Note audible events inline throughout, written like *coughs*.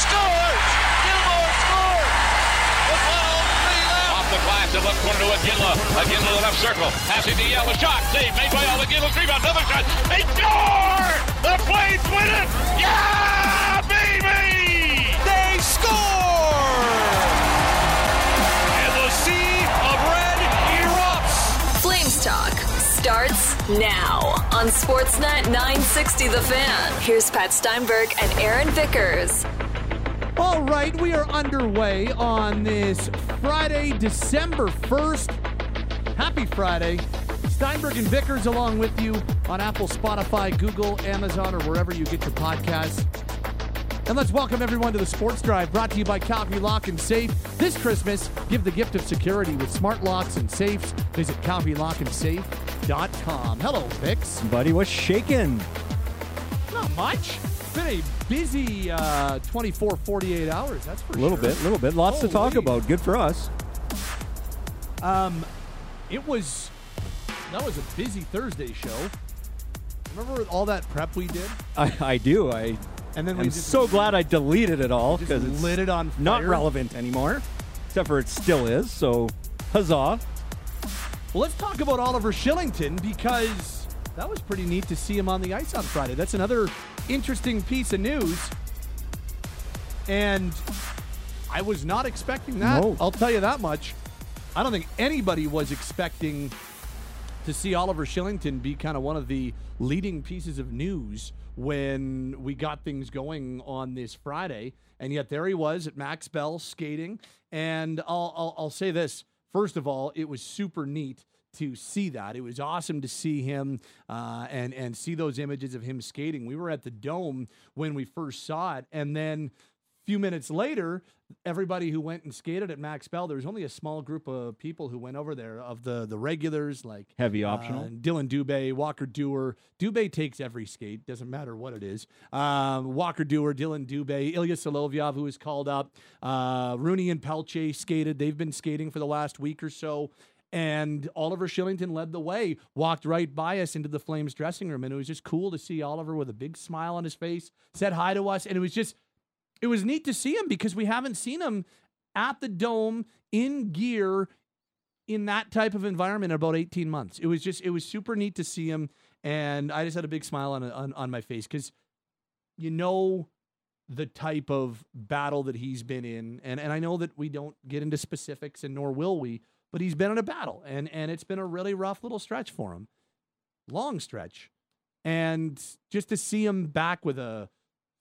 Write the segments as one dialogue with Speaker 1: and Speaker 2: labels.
Speaker 1: scores! Gilmour scores! With 103 left.
Speaker 2: Off the glass and left corner to Iginla. Iginla to the left circle. Passing to Yell. A shot. Save made by Yell. Iginla's rebound. Another shot. They score! The Flames win it! Yeah, baby!
Speaker 1: They score! And the sea of red erupts.
Speaker 3: Flames Talk starts now on Sportsnet 960 The Fan. Here's Pat Steinberg and Aaron Vickers.
Speaker 4: All right, we are underway on this Friday, December 1st. Happy Friday. Steinberg and Vickers along with you on Apple, Spotify, Google, Amazon, or wherever you get your podcasts. And let's welcome everyone to the Sports Drive brought to you by Calgary Lock and Safe. This Christmas, give the gift of security with smart locks and safes. Visit CalgaryLockandSafe.com. Hello, Vix.
Speaker 5: Buddy, what's shaking?
Speaker 4: Much. Been a busy uh, 24, 48 hours. That's for
Speaker 5: A little
Speaker 4: sure.
Speaker 5: bit, a little bit. Lots to talk about. Good for us.
Speaker 4: Um, it was that was a busy Thursday show. Remember all that prep we did,
Speaker 5: I, I do. I
Speaker 4: and then
Speaker 5: am so glad I deleted it all because it's
Speaker 4: lit it on
Speaker 5: not relevant anymore. Except for it still is. So, huzzah!
Speaker 4: Well, let's talk about Oliver Kylington because that was pretty neat to see him on the ice on Friday. That's another interesting piece of news, and I was not expecting that.
Speaker 5: No.
Speaker 4: I'll tell you that much. I don't think anybody was expecting to see Oliver Kylington be kind of one of the leading pieces of news when we got things going on this Friday. And yet there he was at Max Bell skating. And I'll, I'll, I'll say this first of all, it was super neat to see that. It was awesome to see him uh, and and see those images of him skating. We were at the dome when we first saw it, and then a few minutes later, everybody who went and skated at Max Bell, there was only a small group of people who went over there of the the regulars like
Speaker 5: Heavy
Speaker 4: uh,
Speaker 5: optional.
Speaker 4: Dylan Dubé, Walker Duehr. Dubé takes every skate, doesn't matter what it is. Um, Walker Duehr, Dylan Dubé, Ilya Solovyov, who was called up. Uh, Rooney and Pelche skated. They've been skating for the last week or so. And Oliver Kylington led the way, walked right by us into the Flames dressing room. And it was just cool to see Oliver with a big smile on his face, said hi to us. And it was just, it was neat to see him because we haven't seen him at the dome in gear in that type of environment in about 18 months. It was just it was super neat to see him and I just had a big smile on on, on my face cuz you know the type of battle that he's been in and and I know that we don't get into specifics and nor will we, but he's been in a battle and and it's been a really rough little stretch for him. Long stretch. And just to see him back with a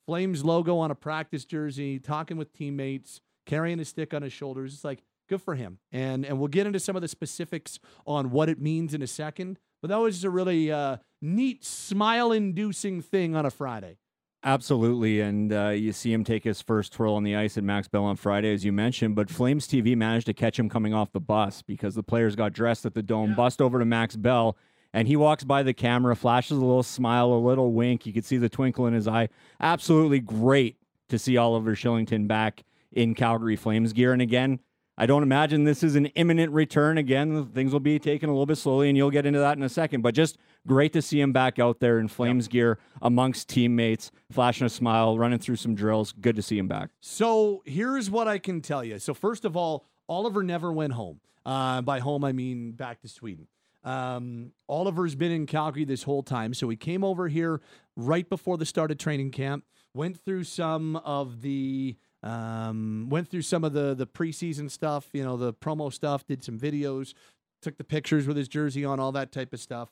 Speaker 4: Flames logo on a practice jersey, talking with teammates, carrying a stick on his shoulders. It's like good for him. And and we'll get into some of the specifics on what it means in a second. But that was just a really uh, neat, smile-inducing thing on a Friday.
Speaker 5: Absolutely. And uh, you see him take his first twirl on the ice at Max Bell on Friday, as you mentioned. But Flames TV managed to catch him coming off the bus because the players got dressed at the dome, bust over to Max Bell, and he walks by the camera, flashes a little smile, a little wink. You could see the twinkle in his eye. Absolutely great to see Oliver Kylington back in Calgary Flames gear. And again, I don't imagine this is an imminent return. Again, things will be taken a little bit slowly, and you'll get into that in a second. But just great to see him back out there in Flames gear amongst teammates, flashing a smile, running through some drills. Good to see him back.
Speaker 4: So here's what I can tell you. So first of all, Oliver never went home. Uh, by home, I mean back to Sweden. Um, Oliver's been in Calgary this whole time. So he came over here right before the start of training camp, went through some of the um, went through some of the the preseason stuff, you know, the promo stuff, did some videos, took the pictures with his jersey on, all that type of stuff.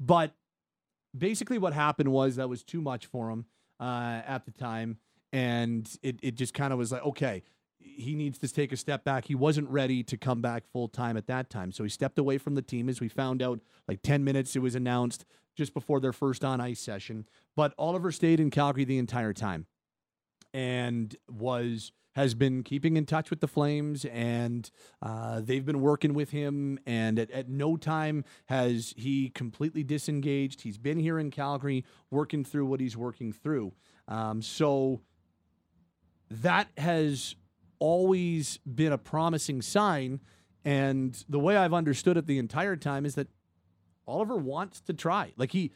Speaker 4: But basically, what happened was that was too much for him uh, at the time, and it it just kind of was like, okay, he needs to take a step back. He wasn't ready to come back full time at that time, so he stepped away from the team. As we found out, like ten minutes, it was announced just before their first on ice session. But Oliver stayed in Calgary the entire time and was has been keeping in touch with the Flames, and uh, they've been working with him. And at, at no time has he completely disengaged. He's been here in Calgary, working through what he's working through. Um, so that has always been a promising sign. And the way I've understood it the entire time is that Oliver wants to try. Like he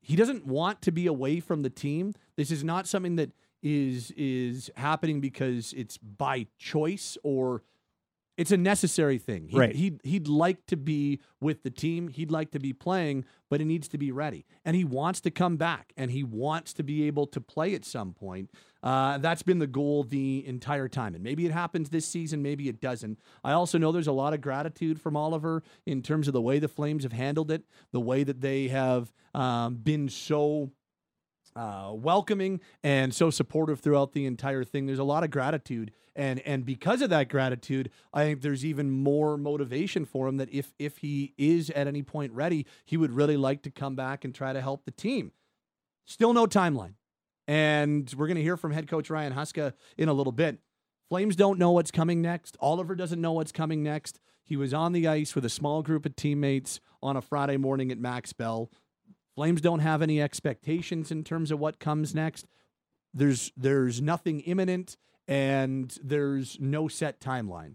Speaker 4: he doesn't want to be away from the team. This is not something that is is happening because it's by choice or it's a necessary thing. He'd,
Speaker 5: Right.
Speaker 4: He'd, he'd like to be with the team. He'd like to be playing, but he needs to be ready. And he wants to come back and he wants to be able to play at some point. Uh, that's been the goal the entire time. And maybe it happens this season, maybe it doesn't. I also know there's a lot of gratitude from Oliver in terms of the way the Flames have handled it, the way that they have um, been so uh, welcoming and so supportive throughout the entire thing. There's a lot of gratitude, and and because of that gratitude, I think there's even more motivation for him that if if he is at any point ready, he would really like to come back and try to help the team. Still no timeline, and we're to hear from head coach Ryan Huska in a little bit. Flames don't know what's coming next. Oliver doesn't know what's coming next. He was on the ice with a small group of teammates on a Friday morning at Max Bell. Flames don't have any expectations in terms of what comes next. There's there's nothing imminent and there's no set timeline.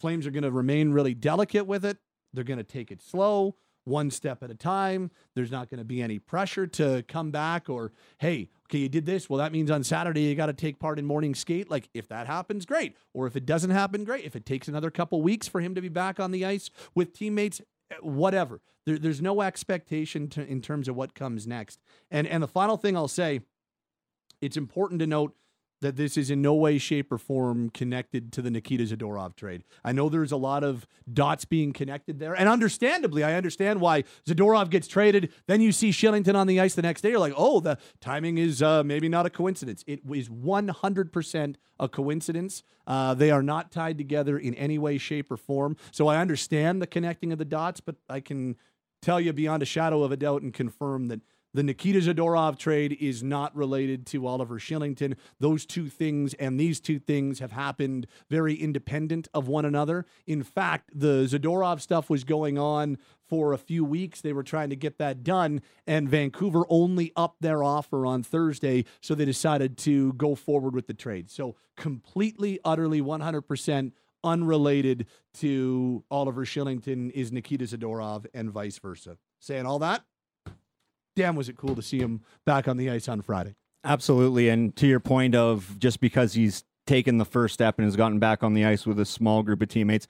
Speaker 4: Flames are going to remain really delicate with it. They're going to take it slow, one step at a time. There's not going to be any pressure to come back or, hey, okay, you did this. Well, that means on Saturday you got to take part in morning skate. Like, if that happens, great. Or if it doesn't happen, great. If it takes another couple weeks for him to be back on the ice with teammates, Eh, whatever. There, there's no expectation to, in terms of what comes next. And and the final thing I'll say, it's important to note that this is in no way, shape, or form connected to the Nikita Zadorov trade. I know there's a lot of dots being connected there, and understandably, I understand why Zadorov gets traded. Then you see Kylington on the ice the next day. You're like, oh, the timing is uh, maybe not a coincidence. It is 100% a coincidence. Uh, they are not tied together in any way, shape, or form. So I understand the connecting of the dots, but I can tell you beyond a shadow of a doubt and confirm that the Nikita Zadorov trade is not related to Oliver Kylington. Those two things and these two things have happened very independent of one another. In fact, the Zadorov stuff was going on for a few weeks. They were trying to get that done, and Vancouver only upped their offer on Thursday, so they decided to go forward with the trade. So, completely, utterly, 100% unrelated to Oliver Kylington is Nikita Zadorov and vice versa. Saying all that, damn, was it cool to see him back on the ice on Friday.
Speaker 5: Absolutely. And to your point of just because he's taken the first step and has gotten back on the ice with a small group of teammates,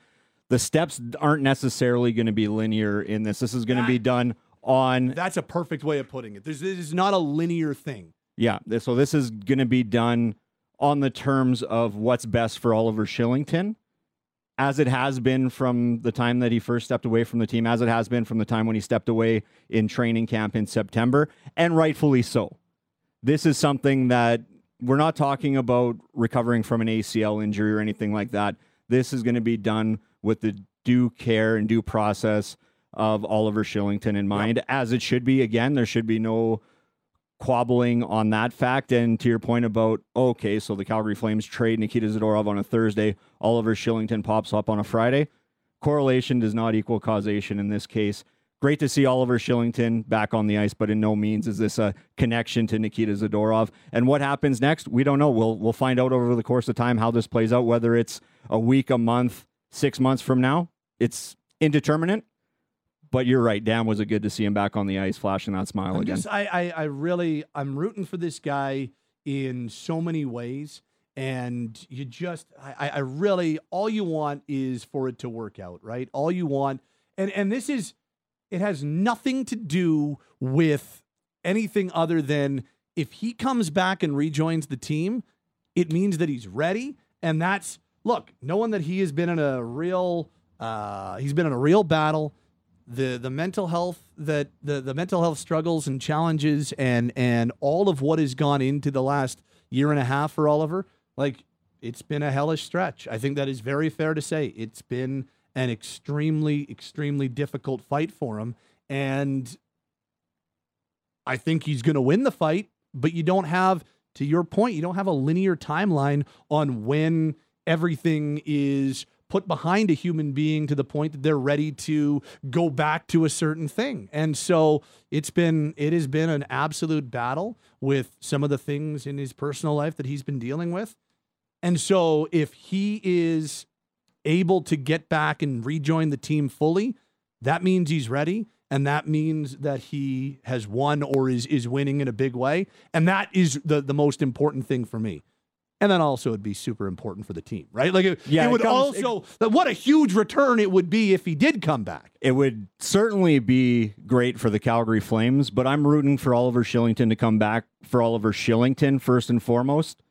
Speaker 5: the steps aren't necessarily going to be linear in this. This is going to be done on
Speaker 4: That's a perfect way of putting it. There's, this is not a linear thing.
Speaker 5: Yeah. So this is going to be done on the terms of what's best for Oliver Kylington, as it has been from the time that he first stepped away from the team, as it has been from the time when he stepped away in training camp in September, and rightfully so. This is something that we're not talking about recovering from an ACL injury or anything like that. This is going to be done with the due care and due process of Oliver Kylington in mind, as it should be. Again, there should be no quabbling on that fact. And to your point about, okay, so the Calgary Flames trade Nikita Zadorov on a Thursday, Oliver Kylington pops up on a Friday. Correlation does not equal causation in this case. Great to see Oliver Kylington back on the ice, but in no means is this a connection to Nikita Zadorov. And what happens next, we don't know. We'll we'll find out over the course of time how this plays out. Whether it's a week, a month, six months from now, it's indeterminate. But you're right. Damn, was it good to see him back on the ice, flashing that smile
Speaker 4: I'm
Speaker 5: again.
Speaker 4: just, I, I, I really, I'm rooting for this guy in so many ways. And you just, I, I really, all you want is for it to work out, right? All you want, and and this is, it has nothing to do with anything other than if he comes back and rejoins the team, it means that he's ready. And that's look, knowing that he has been in a real, uh, he's been in a real battle the the mental health that the the mental health struggles and challenges and and all of what has gone into the last year and a half for Oliver like it's been a hellish stretch. I think that is very fair to say. It's been an extremely extremely difficult fight for him. And i think he's going to win the fight but you don't have to your point you don't have a linear timeline on when everything is put behind a human being to the point that they're ready to go back to a certain thing. And so it's been it has been an absolute battle with some of the things in his personal life that he's been dealing with. And so if he is able to get back and rejoin the team fully, that means he's ready. and that means that he has won or is is winning in a big way, and that is the the most important thing for me. And then also it'd be super important for the team, right? Like it,
Speaker 5: Yeah,
Speaker 4: it
Speaker 5: it
Speaker 4: would
Speaker 5: comes-
Speaker 4: also what a huge return it would be if he did come back.
Speaker 5: It would certainly be great for the Calgary Flames, but I'm rooting for Oliver Kylington to come back for Oliver Kylington first and foremost.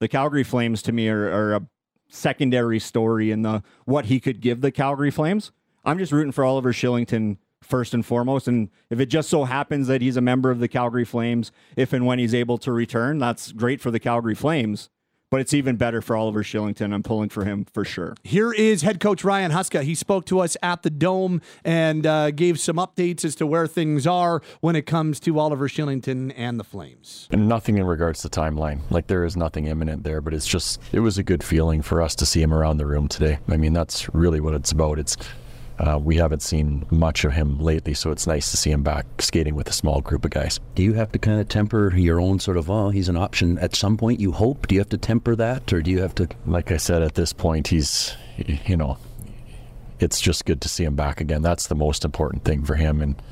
Speaker 5: The Calgary Flames to me are, are a secondary story in the what he could give the Calgary Flames. I'm just rooting for Oliver Kylington first and foremost. And if it just so happens that he's a member of the Calgary Flames, if and when he's able to return, that's great for the Calgary Flames. But it's even better for Oliver Kylington. I'm pulling for him for sure.
Speaker 4: Here is head coach Ryan Huska. He spoke to us at the Dome and uh, gave some updates as to where things are when it comes to Oliver Kylington and the Flames.
Speaker 6: And nothing in regards to timeline. Like there is nothing imminent there, but it's just it was a good feeling for us to see him around the room today. I mean, that's really what it's about. It's uh, we haven't seen much of him lately, so it's nice to see him back skating with a small group of guys.
Speaker 7: Do you have to kind of temper your own sort of, oh, he's an option at some point, you hope? Do you have to temper that, or do you have to?
Speaker 6: Like I said, at this point, he's you know, it's just good to see him back again. That's the most important thing for him, and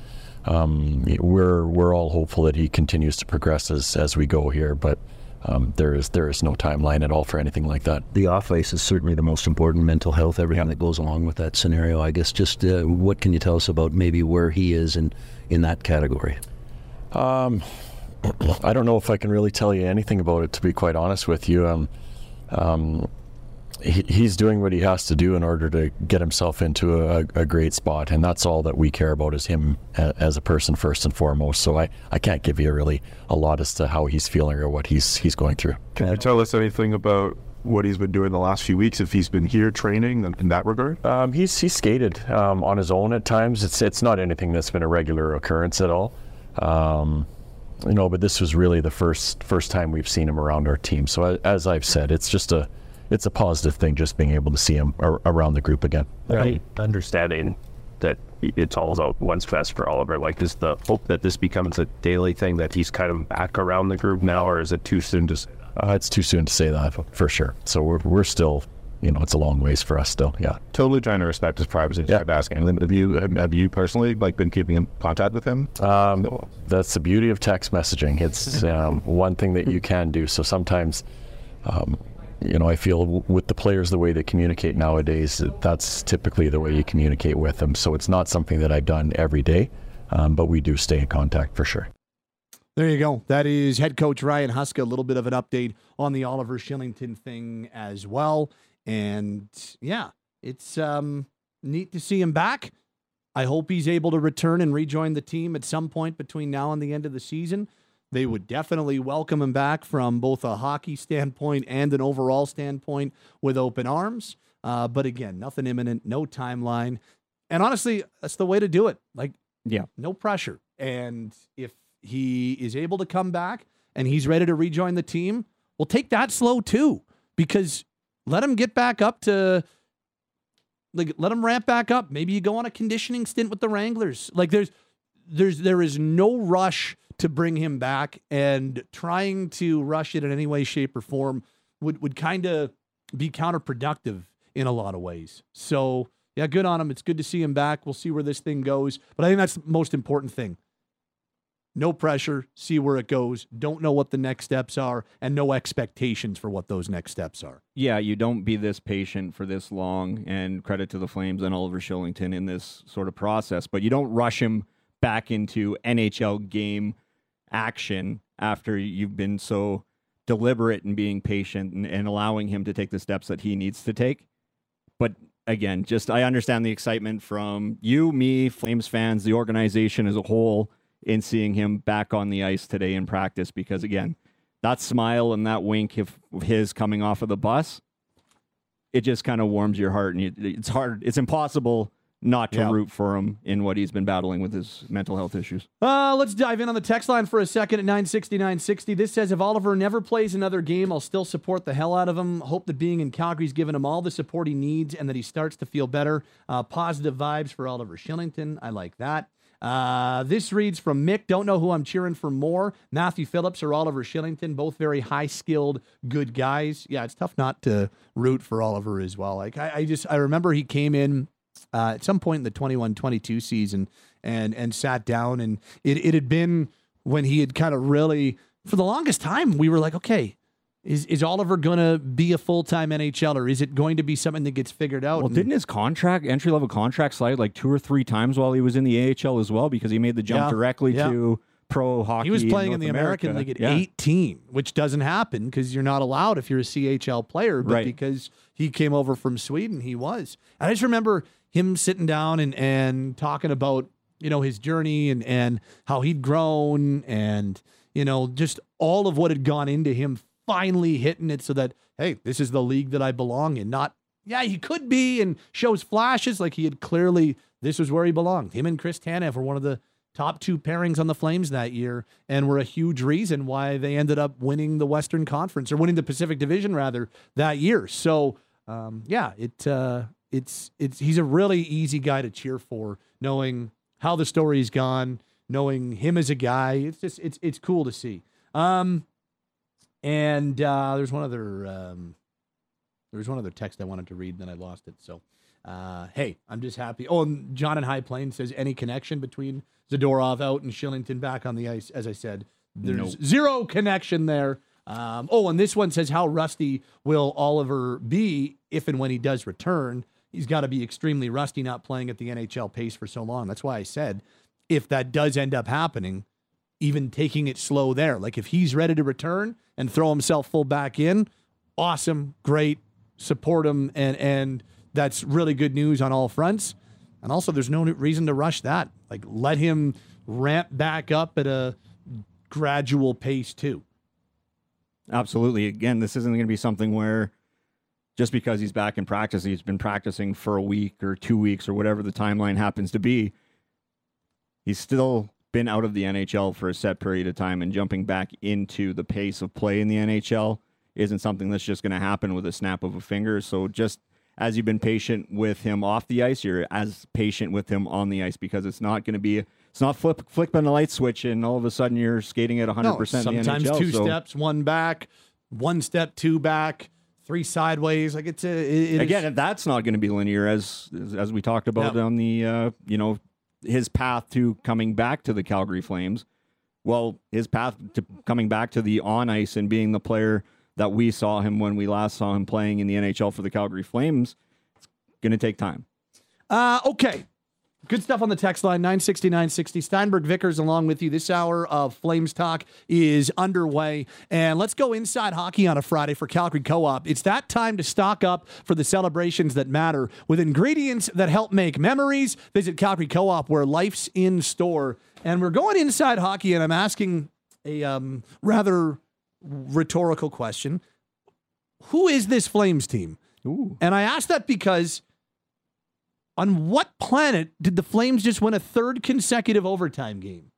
Speaker 6: um, we're we're all hopeful that he continues to progress as as we go here, but. Um, there is there is no timeline at all for anything like that.
Speaker 7: The off ice is certainly the most important mental health, everything that goes along with that scenario. I guess just uh, what can you tell us about maybe where he is in, in that category?
Speaker 6: Um, *clears throat* I don't know if I can really tell you anything about it, to be quite honest with you. Um, um, he, he's doing what he has to do in order to get himself into a, a great spot, and that's all that we care about is him a, as a person first and foremost. So I, I can't give you really a lot as to how he's feeling or what he's he's going through.
Speaker 8: Can you tell us anything about what he's been doing the last few weeks? If he's been here training in, that regard?
Speaker 6: Um, he's he's skated um, on his own at times. It's it's not anything that's been a regular occurrence at all. Um, you know, but this was really the first first time we've seen him around our team. So as I've said, it's just a it's a positive thing just being able to see him ar- around the group again.
Speaker 9: Right. Understanding that it's all about one's best for Oliver. Like, is the hope that this becomes a daily thing that he's kind of back around the group now, or is it too soon to say that?
Speaker 6: Uh, it's too soon to say that for sure. So we're we're still, you know, it's a long ways for us still. Yeah.
Speaker 8: Totally trying to respect his privacy.
Speaker 6: Yeah.
Speaker 8: Yeah. asking. Have you have you personally like been keeping in contact with him?
Speaker 6: Um, that's the beauty of text messaging. It's um, one thing that you can do. So sometimes, um, you know, I feel with the players the way they communicate nowadays, that's typically the way you communicate with them. So it's not something that I've done every day, um, but we do stay in contact for sure.
Speaker 4: There you go. That is head coach Ryan Huska. A little bit of an update on the Oliver Kylington thing as well. And yeah, it's um, neat to see him back. I hope he's able to return and rejoin the team at some point between now and the end of the season. They would definitely welcome him back from both a hockey standpoint and an overall standpoint with open arms. Uh, but again, nothing imminent, no timeline. And honestly, that's the way to do it. Like,
Speaker 5: Yeah.
Speaker 4: no pressure. And if he is able to come back and he's ready to rejoin the team, we'll take that slow too, because let him get back up to like let him ramp back up. Maybe you go on a conditioning stint with the Wranglers. Like there's there's there is no rush to bring him back and trying to rush it in any way, shape, or form would would kind of be counterproductive in a lot of ways. So yeah, good on him. It's good to see him back. We'll see where this thing goes. But I think that's the most important thing. No pressure, see where it goes. Don't know what the next steps are, and no expectations for what those next steps are.
Speaker 5: yeah, you don't be this patient for this long, and credit to the Flames and Oliver Kylington in this sort of process, but you don't rush him back into NHL game action after you've been so deliberate in being patient and, and allowing him to take the steps that he needs to take. But again, just I understand the excitement from you, me, Flames fans, the organization as a whole in seeing him back on the ice today in practice because again, that smile and that wink of his coming off of the bus, it just kind of warms your heart, and you, it's hard, it's impossible not to
Speaker 4: Yeah.
Speaker 5: root for him in what he's been battling with his mental health issues.
Speaker 4: Uh, let's dive in on the text line for a second at 960 960. This says if Oliver never plays another game, I'll still support the hell out of him. Hope that being in Calgary's given him all the support he needs and that he starts to feel better. Uh, positive vibes for Oliver Kylington. I like that. Uh, this reads from Mick. Don't know who I'm cheering for more, Matthew Phillips or Oliver Kylington. Both very high skilled, good guys. Yeah, it's tough not to root for Oliver as well. Like I, I just I remember he came in uh, at some point in the 21-22 season and and sat down and it it had been when he had kind of really for the longest time we were like, okay, is is Oliver going to be a full time NHLer? Is it going to be something that gets figured out?
Speaker 5: Well, didn't his contract, entry level contract, slide like two or three times while he was in the AHL as well because he made the jump
Speaker 4: Yeah,
Speaker 5: directly
Speaker 4: yeah.
Speaker 5: to pro hockey?
Speaker 4: He was playing in
Speaker 5: North
Speaker 4: the American League at
Speaker 5: Yeah.
Speaker 4: 18, which doesn't happen because you're not allowed if you're a CHL player. But
Speaker 5: Right.
Speaker 4: because he came over from Sweden, he was. And I just remember him sitting down and, and talking about, you know, his journey and, and how he'd grown and, you know, just all of what had gone into him finally hitting it so that, hey, this is the league that I belong in. Not, yeah, he could be and shows flashes like he had clearly, this was where he belonged. Him and Chris Tanev were one of the top two pairings on the Flames that year and were a huge reason why they ended up winning the Western Conference or winning the Pacific Division rather that year. So um, yeah, it uh, it's it's he's a really easy guy to cheer for, knowing how the story's gone, knowing him as a guy. It's just it's it's cool to see. Um, and uh, there's one other um, there was one other text I wanted to read, then I lost it. So. Uh, hey, I'm just happy. Oh, and John in High Plains says any connection between Zadorov out and Kylington back on the ice. As I said, there's
Speaker 5: Nope.
Speaker 4: zero connection there. Um, oh, and this one says how rusty will Oliver be if and when he does return? He's got to be extremely rusty, not playing at the NHL pace for so long. That's why I said if that does end up happening, even taking it slow there. Like if he's ready to return and throw himself full back in, awesome, great, support him, and and that's really good news on all fronts. And also, there's no reason to rush that. Like let him ramp back up at a gradual pace too.
Speaker 5: Absolutely. Again, this isn't going to be something where just because he's back in practice, he's been practicing for a week or two weeks or whatever the timeline happens to be. He's still been out of the NHL for a set period of time, and jumping back into the pace of play in the NHL isn't something that's just going to happen with a snap of a finger. So just as you've been patient with him off the ice, you're as patient with him on the ice because it's not going to be. It's not flip flipping a light switch and all of a sudden you're skating at 100%
Speaker 4: No,
Speaker 5: in the
Speaker 4: sometimes
Speaker 5: NHL.
Speaker 4: two
Speaker 5: so-
Speaker 4: steps, one back, one step, two back, three sideways. Like it's a it, it
Speaker 5: again,
Speaker 4: is-
Speaker 5: that's not going to be linear, as as, we talked about
Speaker 4: No.
Speaker 5: on the uh, you know his path to coming back to the Calgary Flames. Well, his path to coming back to the on ice and being the player that we saw him when we last saw him playing in the NHL for the Calgary Flames, it's going to take time.
Speaker 4: Uh, okay. Good stuff on the text line 960 960. Steinberg Vickers along with you. This hour of Flames Talk is underway. And let's go inside hockey on a Friday for Calgary Co op. It's that time to stock up for the celebrations that matter with ingredients that help make memories. Visit Calgary Co op where life's in store. And we're going inside hockey, and I'm asking a um, rather rhetorical question Who is this Flames team?
Speaker 5: Ooh.
Speaker 4: And I ask that because on what planet did the Flames just win a third consecutive overtime game?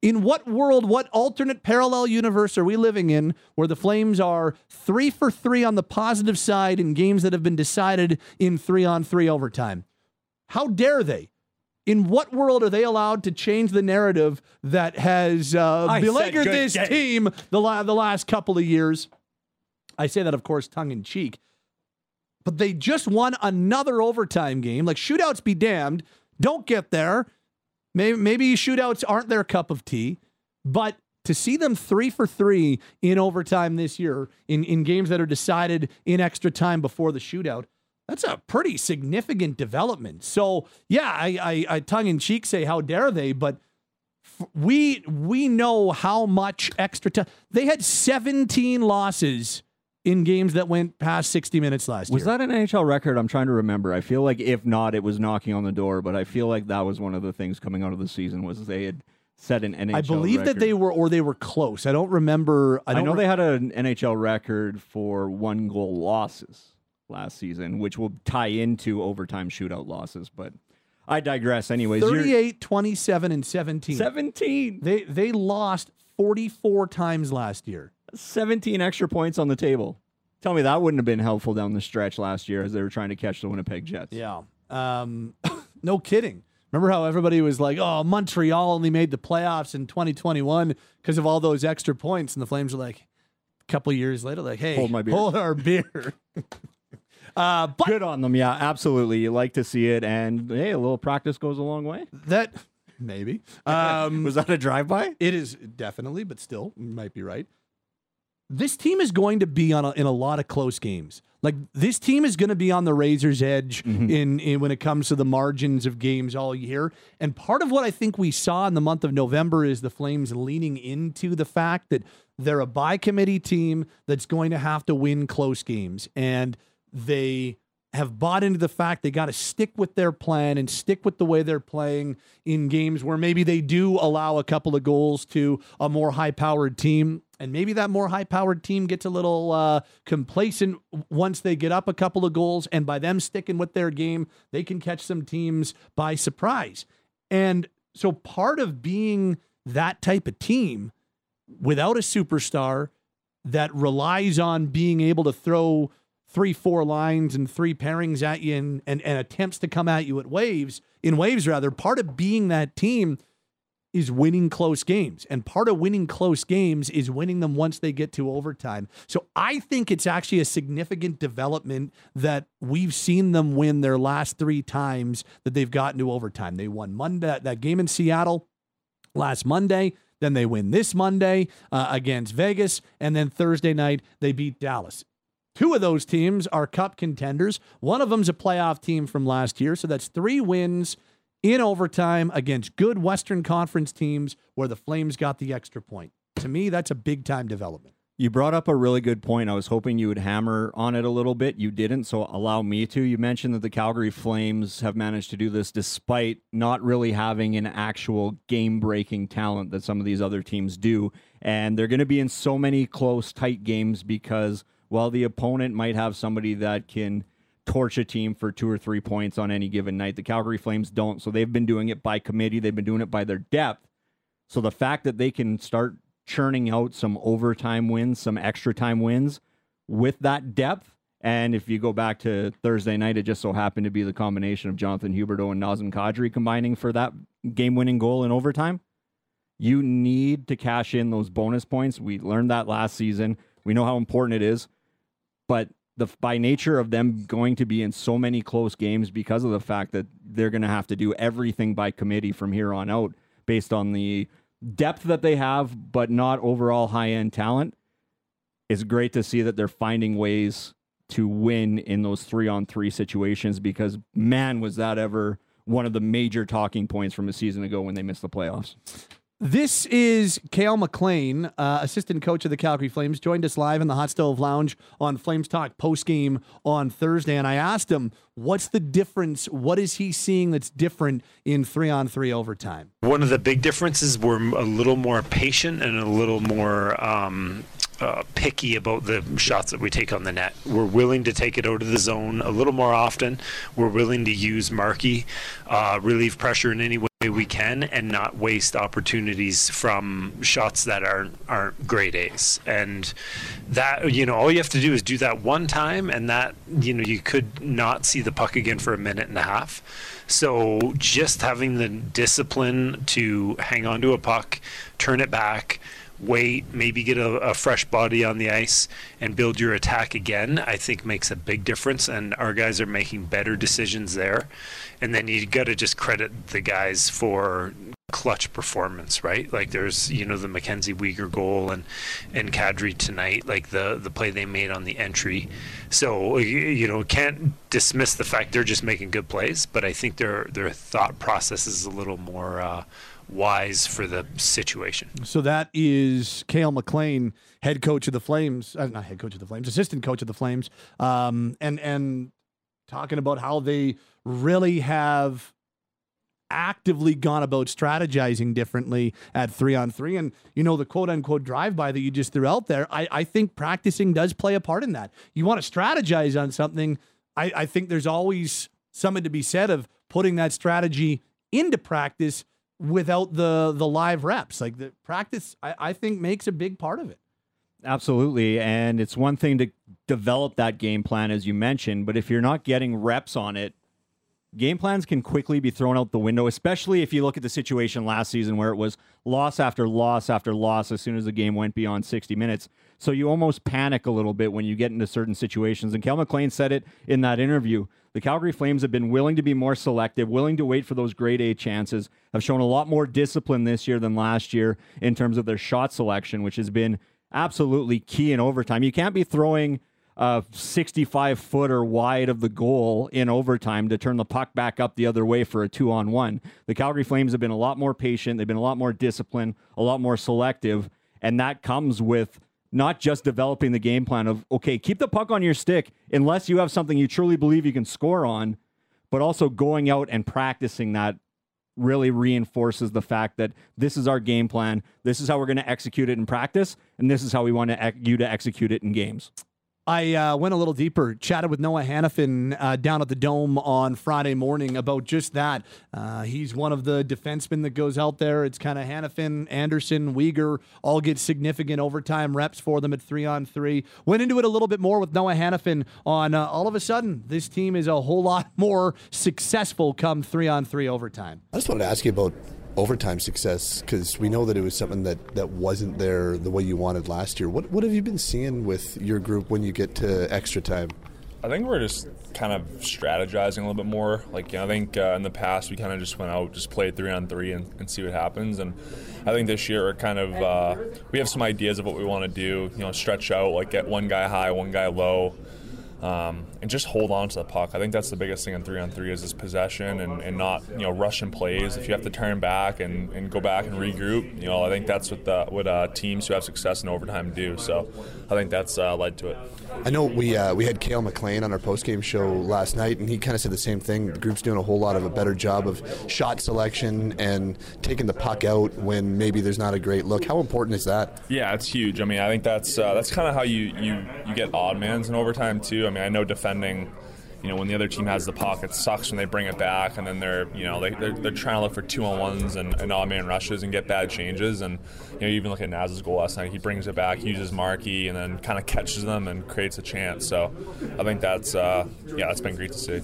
Speaker 4: In what world, what alternate parallel universe are we living in where the Flames are three for three on the positive side in games that have been decided in three on three overtime? How dare they? In what world are they allowed to change the narrative that has uh, beleaguered this
Speaker 5: day.
Speaker 4: team the, la- the last couple of years? I say that, of course, tongue in cheek but they just won another overtime game. Like shootouts be damned. Don't get there. Maybe, maybe shootouts aren't their cup of tea, but to see them three for three in overtime this year in, in games that are decided in extra time before the shootout, that's a pretty significant development. So yeah, I, I, I tongue in cheek say how dare they, but we we know how much extra time they had 17 losses in games that went past 60 minutes last
Speaker 5: Was
Speaker 4: year.
Speaker 5: Was that an NHL record? I'm trying to remember. I feel like if not, it was knocking on the door. But I feel like that was one of the things coming out of the season was they had set an NHL.
Speaker 4: I believe that they were, or they were close. I don't remember. I,
Speaker 5: I,
Speaker 4: don't
Speaker 5: know
Speaker 4: re-
Speaker 5: they had an NHL record for one goal losses last season, which will tie into overtime shootout losses. But I digress. Anyways, you're-
Speaker 4: 38, 27, and 17.
Speaker 5: 17.
Speaker 4: They they lost 44 times last year.
Speaker 5: 17 extra points on the table. Tell me that wouldn't have been helpful down the stretch last year as they were trying to catch the Winnipeg Jets.
Speaker 4: Yeah. Um, *coughs* no kidding. Remember how everybody was like, "Oh, Montreal only made the playoffs in 2021 because of all those extra points," and the Flames were like, a couple years later, like, "Hey,
Speaker 5: Hold my beer."
Speaker 4: hold our beer." *laughs* uh, but
Speaker 5: Good on them. Yeah, absolutely. You like to see it. And hey, a little practice goes a long way.
Speaker 4: that Maybe. *laughs* Um,
Speaker 5: Was that a drive-by?
Speaker 4: It is definitely, but still, might be right. This team is going to be on a, in a lot of close games. Like this team is going to be on the razor's edge mm-hmm. in, in when it comes to the margins of games all year. And part of what I think we saw in the month of November is the Flames leaning into the fact that they're a by committee team that's going to have to win close games, and they have bought into the fact they got to stick with their plan and stick with the way they're playing in games where maybe they do allow a couple of goals to a more high powered team. And maybe that more high powered team gets a little uh, complacent once they get up a couple of goals. And by them sticking with their game, they can catch some teams by surprise. And so part of being that type of team without a superstar that relies on being able to throw three, four lines and three pairings at you and, and, and attempts to come at you at waves, in waves rather, part of being that team is winning close games. And part of winning close games is winning them once they get to overtime. So I think it's actually a significant development that we've seen them win their last three times that they've gotten to overtime. They won Monday, that game in Seattle last Monday. Then they win this Monday uh, against Vegas. And then Thursday night, they beat Dallas. Two of those teams are cup contenders. One of them's a playoff team from last year. So that's three wins in overtime against good Western Conference teams where the Flames got the extra point. To me, that's a big time development.
Speaker 5: You brought up a really good point. I was hoping you would hammer on it a little bit. You didn't, so allow me to. You mentioned that the Calgary Flames have managed to do this despite not really having an actual game breaking talent that some of these other teams do. And they're going to be in so many close, tight games because while the opponent might have somebody that can torch a team for two or three points on any given night, the Calgary Flames don't. So they've been doing it by committee, they've been doing it by their depth. So the fact that they can start churning out some overtime wins, some extra time wins with that depth. And if you go back to Thursday night, it just so happened to be the combination of Jonathan Huberdeau and Nazem Kadri combining for that game winning goal in overtime. You need to cash in those bonus points. We learned that last season. We know how important it is. But the by nature of them going to be in so many close games because of the fact that they're going to have to do everything by committee from here on out based on the depth that they have, but not overall high end talent. It's great to see that they're finding ways to win in those three on three situations because, man, was that ever one of the major talking points from a season ago when they missed the playoffs.
Speaker 4: This is Cail MacLean, uh, assistant coach of the Calgary Flames, joined us live in the Hot Stove Lounge on Flames Talk post game on Thursday. And I asked him, what's the difference? What is he seeing that's different in three on three overtime?
Speaker 10: One of the big differences, we're a little more patient and a little more um, uh, picky about the shots that we take on the net. We're willing to take it out of the zone a little more often. We're willing to use Markey, uh, relieve pressure in any way we can, and not waste opportunities from shots that aren't aren't grade A's. And that you know, all you have to do is do that one time, and that you know, you could not see the puck again for a minute and a half. So just having the discipline to hang on to a puck, turn it back wait, maybe get a, a, fresh body on the ice and build your attack again, I think makes a big difference. And our guys are making better decisions there. And then you got to just credit the guys for clutch performance, right? Like there's, you know, the Mackenzie Weegar goal and and Kadri tonight, like the the play they made on the entry. So you know, can't dismiss the fact they're just making good plays, but I think their their thought process is a little more uh, wise for the situation.
Speaker 4: So that is Cail MacLean, head coach of the Flames, uh, not head coach of the Flames, assistant coach of the Flames, um, and and talking about how they really have actively gone about strategizing differently at three on three. And, you know, the quote unquote drive by that you just threw out there, I, I think practicing does play a part in that. You want to strategize on something. I, I think there's always something to be said of putting that strategy into practice without the the live reps. Like the practice, I, I think makes a big part of it.
Speaker 5: Absolutely. And it's one thing to develop that game plan, as you mentioned, but if you're not getting reps on it, game plans can quickly be thrown out the window, especially if you look at the situation last season where it was loss after loss after loss as soon as the game went beyond 60 minutes. So you almost panic a little bit when you get into certain situations. And Cail MacLean said it in that interview. The Calgary Flames have been willing to be more selective, willing to wait for those grade A chances, have shown a lot more discipline this year than last year in terms of their shot selection, which has been absolutely key in overtime. You can't be throwing a 65 footer wide of the goal in overtime to turn the puck back up the other way for a two on one. The Calgary Flames have been a lot more patient. They've been a lot more disciplined, a lot more selective. And that comes with not just developing the game plan of, okay, keep the puck on your stick unless you have something you truly believe you can score on, but also going out and practicing that really reinforces the fact that this is our game plan. This is how we're going to execute it in practice, and this is how we want to you to execute it in games.
Speaker 4: I uh, went a little deeper, chatted with Noah Hanifin uh, down at the Dome on Friday morning about just that. Uh, he's one of the defensemen that goes out there. It's kind of Hanifin, Anderson, Weegar all get significant overtime reps for them at three on three. Went into it a little bit more with Noah Hanifin on uh, all of a sudden, this team is a whole lot *laughs* more successful come three on three overtime.
Speaker 11: I just wanted to ask you about overtime success because we know that it was something that, that wasn't there the way you wanted last year. What what have you been seeing with your group when you get to extra time?
Speaker 12: I think we're just kind of strategizing a little bit more. Like you know, I think uh, in the past we kind of just went out, just played three on three, and, and see what happens. And I think this year we're kind of uh, we have some ideas of what we want to do. You know, stretch out, like get one guy high, one guy low um, and just hold on to the puck. I think that's the biggest thing in three on three is this possession and, and not you know rushing plays. If you have to turn back and, and go back and regroup, you know I think that's what the, what uh, teams who have success in overtime do. So I think that's uh, led to it.
Speaker 11: I know we uh, we had Cail MacLean on our post game show last night, and he kind of said the same thing. The group's doing a whole lot of a better job of shot selection and taking the puck out when maybe there's not a great look. How important is that?
Speaker 12: Yeah, it's huge. I mean, I think that's uh, that's kind of how you, you you get odd mans in overtime too. I mean, I know defending you know, when the other team has the puck, it sucks when they bring it back, and then they're, you know, they, they're, they're trying to look for two on ones and, and odd man rushes and get bad changes. And you know, you even look at Naz's goal last night. He brings it back, uses Markey, and then kind of catches them and creates a chance. So I think that's, uh, yeah, that's been great to see.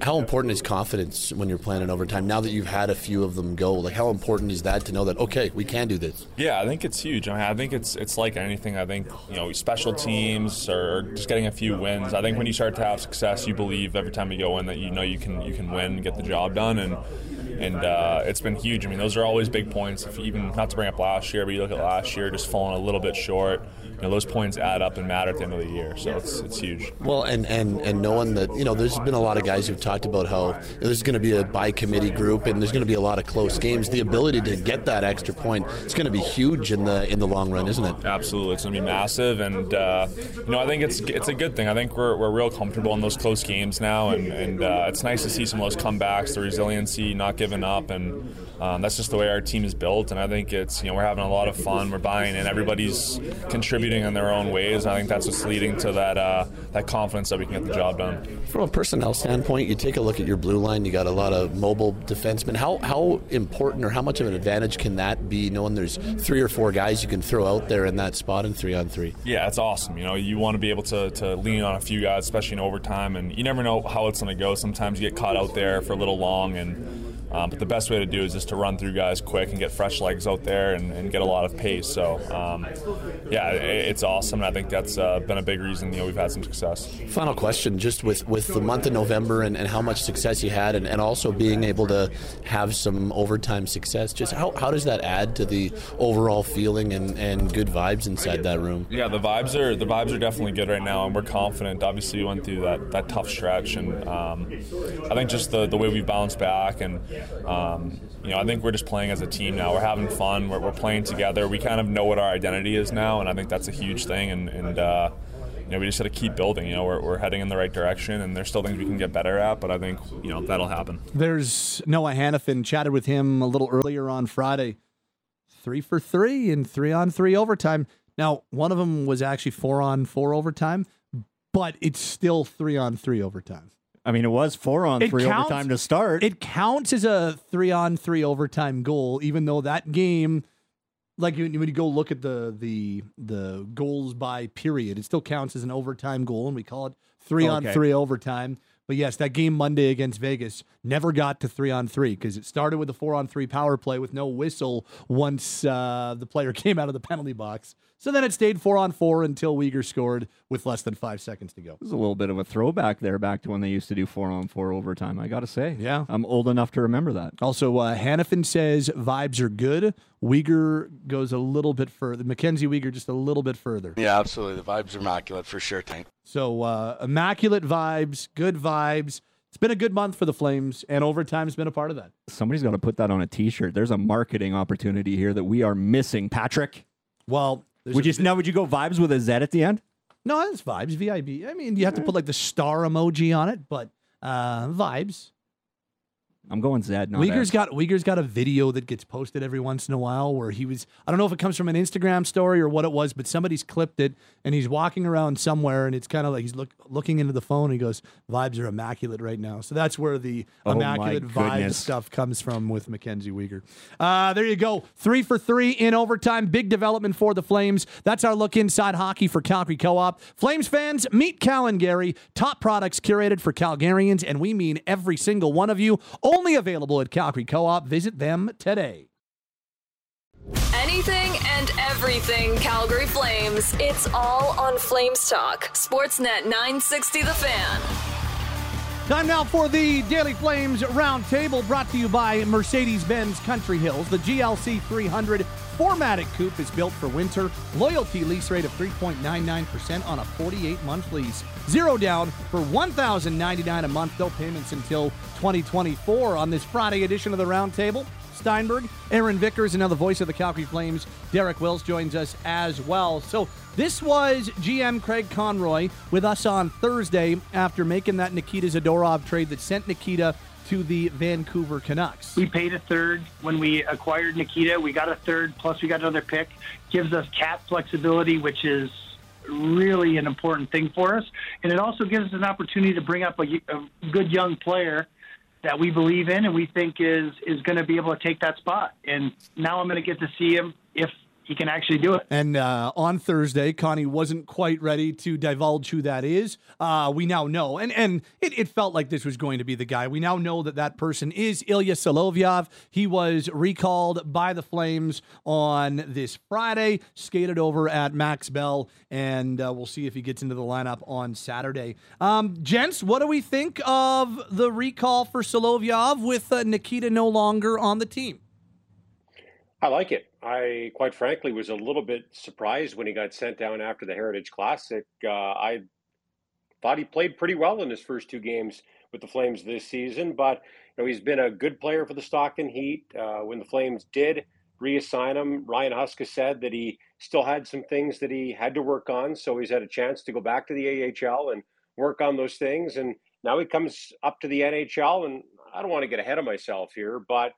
Speaker 11: How important is confidence when you're playing in overtime? Now that you've had a few of them go, like how important is that to know that okay, we can do this?
Speaker 12: Yeah, I think it's huge. I mean, I think it's it's like anything. I think you know, special teams or just getting a few wins. I think when you start to have success, you believe every time you go in that you know you can you can win, get the job done, and and uh, it's been huge. I mean, those are always big points. If even not to bring up last year, but you look at last year, just falling a little bit short. You know, those points add up and matter at the end of the year. So it's it's huge.
Speaker 11: Well, and and and knowing that you know, there's been a lot of guys who've talked about how there's going to be a by committee group and there's going to be a lot of close games. The ability to get that extra point it's going to be huge in the in the long run, isn't it?
Speaker 12: Absolutely, it's going to be massive, and uh, you know, I think it's it's a good thing. I think we're, we're real comfortable in those close games now, and and uh, it's nice to see some of those comebacks, the resiliency, not giving up, and um, that's just the way our team is built. And I think it's you know we're having a lot of fun, we're buying, and everybody's contributing in their own ways. I think that's what's leading to that uh, that confidence that we can get the job done.
Speaker 11: From a personnel standpoint, you take a look at your blue line. You got a lot of mobile defensemen. How how important or how much of an advantage can that be, knowing there's three or four guys you can throw out there in that spot in three on three?
Speaker 12: Yeah, it's awesome. You know, you want to be able to, to lean on a few guys, especially in overtime, and you never know how it's going to go. Sometimes you get caught out there for a little long, and um, but the best way to do is just to run through guys quick and get fresh legs out there and, and get a lot of pace. So, um, yeah, it, it's awesome. And I think that's uh, been a big reason you know we've had some success.
Speaker 11: Final question, just with, with the month of November and, and how much success you had, and, and also being able to have some overtime success. Just how, how does that add to the overall feeling and, and good vibes inside that room?
Speaker 12: Yeah, the vibes are the vibes are definitely good right now, and we're confident. Obviously, we went through that, that tough stretch, and um, I think just the, the way we bounced back and um, you know, I think we're just playing as a team now. We're having fun. We're, we're, playing together. We kind of know what our identity is now, and I think that's a huge thing. And, and uh, you know, we just got to keep building. You know, we're, we're heading in the right direction, and there's still things we can get better at. But I think you know that'll happen.
Speaker 4: There's Noah Hanifin. Chatted with him a little earlier on Friday. Three for three and three on three overtime. Now, one of them was actually four on four overtime, but it's still three on three overtime.
Speaker 5: I mean, it was four on
Speaker 4: It
Speaker 5: three
Speaker 4: counts-
Speaker 5: overtime to start.
Speaker 4: It counts as a three on three overtime goal, even though that game, like when you go look at the the the goals by period, it still counts as an overtime goal, and we call it three on three overtime. But yes, that game Monday against Vegas never got to three on three because it started with a four on three power play with no whistle once uh, the player *laughs* came out of the penalty box. So then it stayed four on four until Weegar scored with less than five seconds to go.
Speaker 5: It was a little bit of a throwback there back to when they used to do four on four overtime. I got to say.
Speaker 4: Yeah.
Speaker 5: I'm old enough to remember that.
Speaker 4: Also, uh, Hanifin says vibes are good. Weegar goes a little bit further. Mackenzie Weegar just a little bit further.
Speaker 13: Yeah, absolutely. The vibes are immaculate for sure, Tank.
Speaker 4: So uh, immaculate vibes, good vibes. It's been a good month for the Flames, and overtime's been a part of that.
Speaker 5: Somebody's got to put that on a T-shirt. There's a marketing opportunity here that we are missing, Patrick.
Speaker 4: Well,
Speaker 5: would you now? Would you go vibes with a Z at the end?
Speaker 4: No, it's vibes. V I B. I mean, you have to put like the star emoji on it, but uh, vibes.
Speaker 5: I'm going Zed. Not Weegar's
Speaker 4: got Weegar's got a video that gets posted every once in a while where he was I don't know if it comes from an Instagram story or what it was, but somebody's clipped it and he's walking around somewhere and it's kind of like he's look, looking into the phone and he goes, Vibes are immaculate right now. So that's where the
Speaker 5: Oh
Speaker 4: immaculate vibe stuff comes from with Mackenzie Weegar. Uh, there you go. Three for three in overtime. Big development for the Flames. That's our look inside hockey for Calgary Co-op. Flames fans, meet Cal and Gary. Top products curated for Calgarians, and we mean every single one of you. Only available at Calgary Co-op. Visit them today.
Speaker 3: Anything and everything Calgary Flames. It's all on Flames Talk. Sportsnet 960 The Fan.
Speaker 4: Time now for the Daily Flames Roundtable, brought to you by Mercedes Benz Country Hills. The GLC 300 4MATIC Coupe is built for winter. Loyalty lease rate of 3.99% on a 48 month lease. Zero down for $1,099 a month. No payments until 2024 on this Friday edition of the Roundtable. Steinberg, Aaron Vickers, and now the voice of the Calgary Flames, Derek Wills, joins us as well. So this was GM Craig Conroy with us on Thursday after making that Nikita Zadorov trade that sent Nikita to the Vancouver Canucks.
Speaker 14: We paid a third when we acquired Nikita. We got a third, plus we got another pick. Gives us cap flexibility, which is really an important thing for us. And it also gives us an opportunity to bring up a, a good young player that we believe in and we think is is going to be able to take that spot. And now I'm going to get to see him if he can actually do it.
Speaker 4: And uh, on Thursday, Connie wasn't quite ready to divulge who that is. Uh, we now know, and and it, it felt like this was going to be the guy. We now know that that person is Ilya Solovyov. He was recalled by the Flames on this Friday, skated over at Max Bell, and uh, we'll see if he gets into the lineup on Saturday. Um, gents, what do we think of the recall for Solovyov with uh, Nikita no longer on the team?
Speaker 15: I like it. I quite frankly was a little bit surprised when he got sent down after the Heritage Classic. Uh, I thought he played pretty well in his first two games with the Flames this season, but you know he's been a good player for the Stockton Heat. Uh, when the Flames did reassign him, Ryan Huska said that he still had some things that he had to work on, so he's had a chance to go back to the AHL and work on those things. And now he comes up to the NHL, and I don't want to get ahead of myself here, but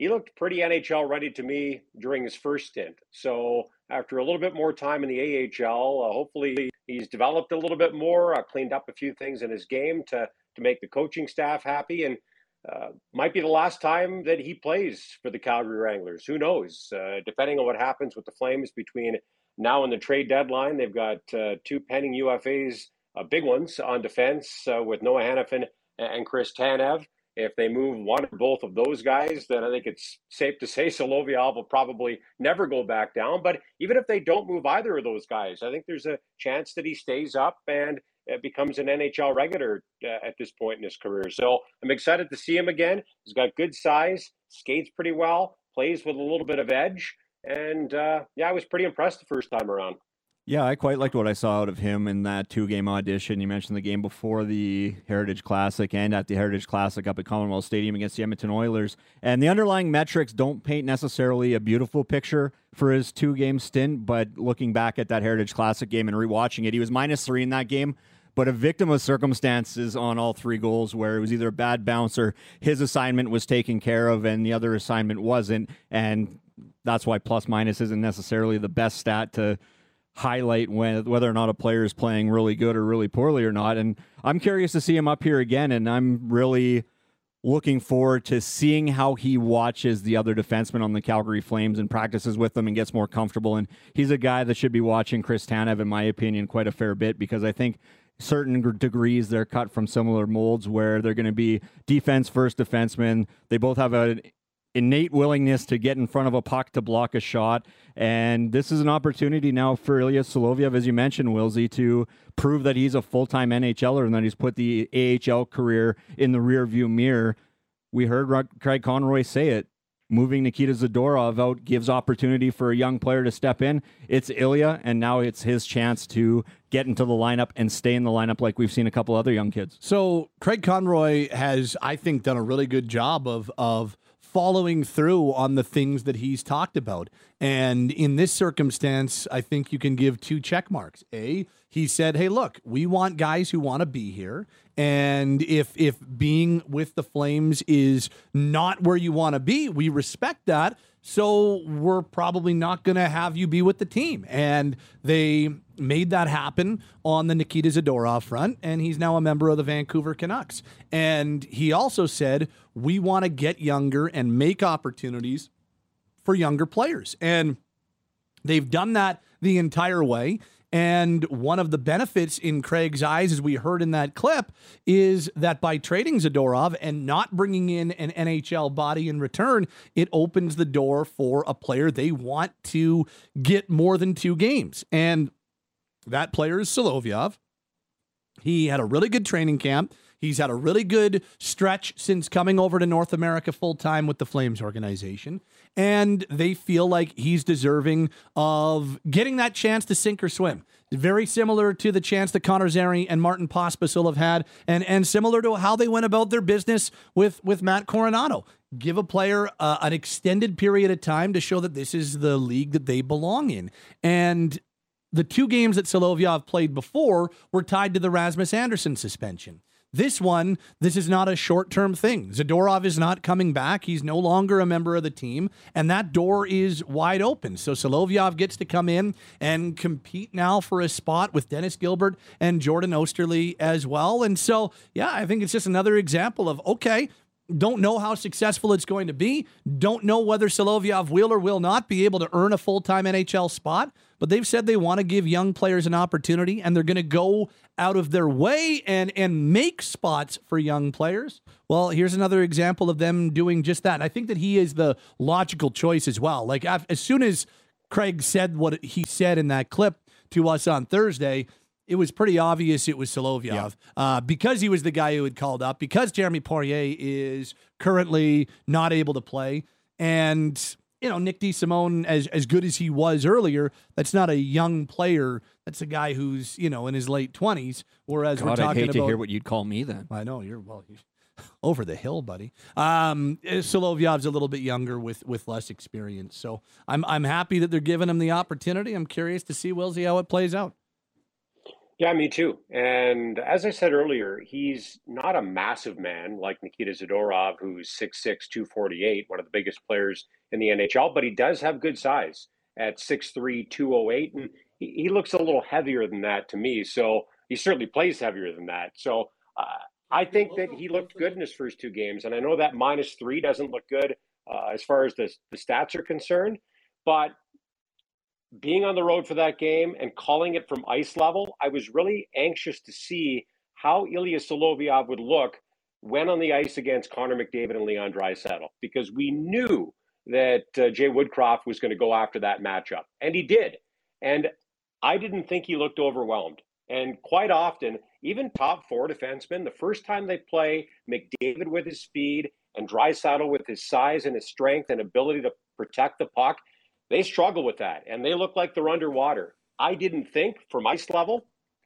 Speaker 15: he looked pretty NHL ready to me during his first stint. So after a little bit more time in the AHL, uh, hopefully he's developed a little bit more, uh, cleaned up a few things in his game to to make the coaching staff happy, and uh, might be the last time that he plays for the Calgary Wranglers. Who knows? Uh, depending on what happens with the Flames between now and the trade deadline, they've got uh, two pending UFAs, uh, big ones on defense with Noah Hanifin and Chris Tanev if they move one or both of those guys, then I think it's safe to say Solovyov will probably never go back down. But even if they don't move either of those guys, I think there's a chance that he stays up and becomes an NHL regular uh, at this point in his career. So I'm excited to see him again. He's got good size, skates pretty well, plays with a little bit of edge. And uh, yeah, I was pretty impressed the first time around.
Speaker 5: Yeah, I quite liked what I saw out of him in that two game audition. You mentioned the game before the Heritage Classic and at the Heritage Classic up at Commonwealth Stadium against the Edmonton Oilers. And the underlying metrics don't paint necessarily a beautiful picture for his two game stint, but looking back at that Heritage Classic game and rewatching it, he was minus three in that game. But a victim of circumstances on all three goals, where it was either a bad bounce or his assignment was taken care of and the other assignment wasn't. And that's why plus minus isn't necessarily the best stat to highlight when, whether or not a player is playing really good or really poorly or not. And I'm curious to see him up here again, and I'm really looking forward to seeing how he watches the other defensemen on the Calgary Flames and practices with them and gets more comfortable. And he's a guy that should be watching Chris Tanev, in my opinion, quite a fair bit because I think certain degrees they're cut from similar molds where they're going to be defense first defensemen. They both have an innate willingness to get in front of a puck to block a shot. And this is an opportunity now for Ilya Solovyov, as you mentioned, Wilsey, to prove that he's a full time NHLer and that he's put the AHL career in the rearview mirror. We heard Craig Conroy say it. Moving Nikita Zadorov out gives opportunity for a young player to step in. It's Ilya, and now it's his chance to get into the lineup and stay in the lineup like we've seen a couple other young kids.
Speaker 4: So Craig Conroy has, I think, done a really good job of of following through on the things that he's talked about. And in this circumstance, I think you can give two check marks. A, he said, "Hey, look, we want guys who want to be here, and if if being with the Flames is not where you want to be, we respect that. So we're probably not going to have you be with the team." And they made that happen on the Nikita Zadorov front, and he's now a member of the Vancouver Canucks. And he also said, "We want to get younger and make opportunities for younger players." And they've done that the entire way. And one of the benefits in Craig's eyes, as we heard in that clip, is that by trading Zadorov and not bringing in an NHL body in return, it opens the door for a player they want to get more than two games. And that player is Solovyov. He had a really good training camp. He's had a really good stretch since coming over to North America full time with the Flames organization. And they feel like he's deserving of getting that chance to sink or swim. Very similar to the chance that Connor Zary and Martin Pospisil have had, and, and similar to how they went about their business with, with Matt Coronato. Give a player uh, an extended period of time to show that this is the league that they belong in. And the two games that Solovyov played before were tied to the Rasmus Andersson suspension. This one, this is not a short term thing. Zadorov is not coming back. He's no longer a member of the team, and that door is wide open. So Solovyov gets to come in and compete now for a spot with Dennis Gilbert and Jordan Oesterle as well. And so, yeah, I think it's just another example of okay, don't know how successful it's going to be. Don't know whether Solovyov will or will not be able to earn a full time NHL spot. But they've said they want to give young players an opportunity, and they're going to go out of their way and and make spots for young players. Well, here's another example of them doing just that. And I think that he is the logical choice as well. Like as soon as Craig said what he said in that clip to us on Thursday, it was pretty obvious it was Solovyov yeah. uh, because he was the guy who had called up, because Jeremy Poirier is currently not able to play. And, you know, Nick DeSimone, as, as good as he was earlier, that's not a young player. That's a guy who's, you know, in his late 20s. Whereas
Speaker 5: God,
Speaker 4: we're talking
Speaker 5: I'd hate
Speaker 4: about.
Speaker 5: to hear what you'd call me then.
Speaker 4: I know, you're, well, *laughs* over the hill, buddy. Um, Solovyov's a little bit younger with with less experience, so I'm I'm happy that they're giving him the opportunity. I'm curious to see Willsey how it plays out.
Speaker 15: Yeah, me too. And as I said earlier, he's not a massive man like Nikita Zadorov, who's 6'6, 248, one of the biggest players in the NHL, but he does have good size at 6'3, 208. And he, he looks a little heavier than that to me. So he certainly plays heavier than that. So uh, I think that he looked good in his first two games. And I know that minus three doesn't look good uh, as far as the, the stats are concerned, but being on the road for that game and calling it from ice level, I was really anxious to see how Ilya Solovyov would look when on the ice against Connor McDavid and Leon Draisaitl, because we knew that uh, Jay Woodcroft was going to go after that matchup, and he did. And I didn't think he looked overwhelmed. And quite often, even top four defensemen, the first time they play McDavid with his speed and Draisaitl with his size and his strength and ability to protect the puck, they struggle with that and they look like they're underwater. I didn't think from ice level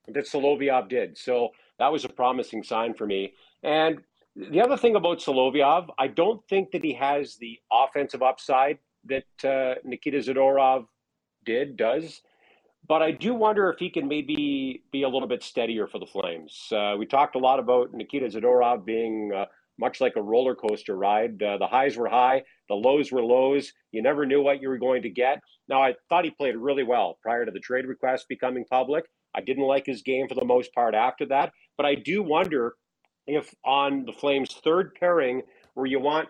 Speaker 15: that Solovyov did. So that was a promising sign for me. And the other thing about Solovyov, I don't think that he has the offensive upside that uh, Nikita Zadorov did, does. But I do wonder if he can maybe be a little bit steadier for the Flames. Uh, we talked a lot about Nikita Zadorov being uh, much like a roller coaster ride. Uh, the highs were high, the lows were lows. You never knew what you were going to get. Now, I thought he played really well prior to the trade request becoming public. I didn't like his game for the most part after that, but I do wonder if on the Flames' third pairing, where you want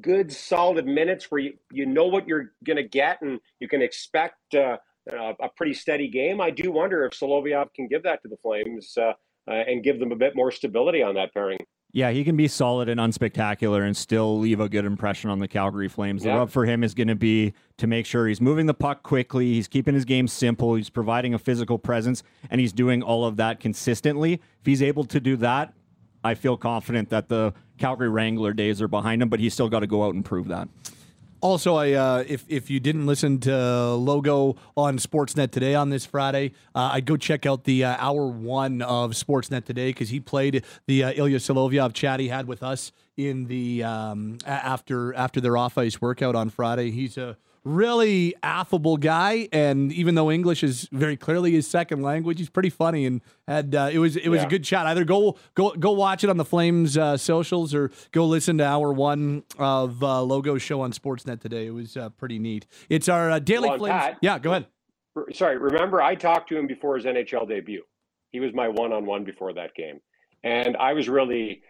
Speaker 15: good, solid minutes, where you, you know what you're going to get and you can expect uh, a pretty steady game, I do wonder if Solovyov can give that to the Flames. Uh, uh, and give them a bit more stability on that pairing.
Speaker 5: Yeah, he can be solid and unspectacular and still leave a good impression on the Calgary Flames. The rub for him is going to be to make sure he's moving the puck quickly, he's keeping his game simple, he's providing a physical presence, and he's doing all of that consistently. If he's able to do that, I feel confident that the Calgary Wrangler days are behind him, but he's still got to go out and prove that.
Speaker 4: Also, I uh, if if you didn't listen to Logo on Sportsnet today on this Friday, uh, I'd go check out the uh, hour one of Sportsnet today because he played the uh, Ilya Solovyov chat he had with us in the um, after after their off ice workout on Friday. He's a really affable guy, and even though English is very clearly his second language, he's pretty funny and had uh, it was it was a good chat. Either go go go watch it on the Flames uh, socials or go listen to hour one of uh, Logo show on Sportsnet today. It was uh, pretty neat. It's our uh, daily
Speaker 15: Well,
Speaker 4: Flames.
Speaker 15: Pat-
Speaker 4: yeah, go ahead.
Speaker 15: Sorry, remember I talked to him before his NHL debut. He was my one-on-one before that game, and I was really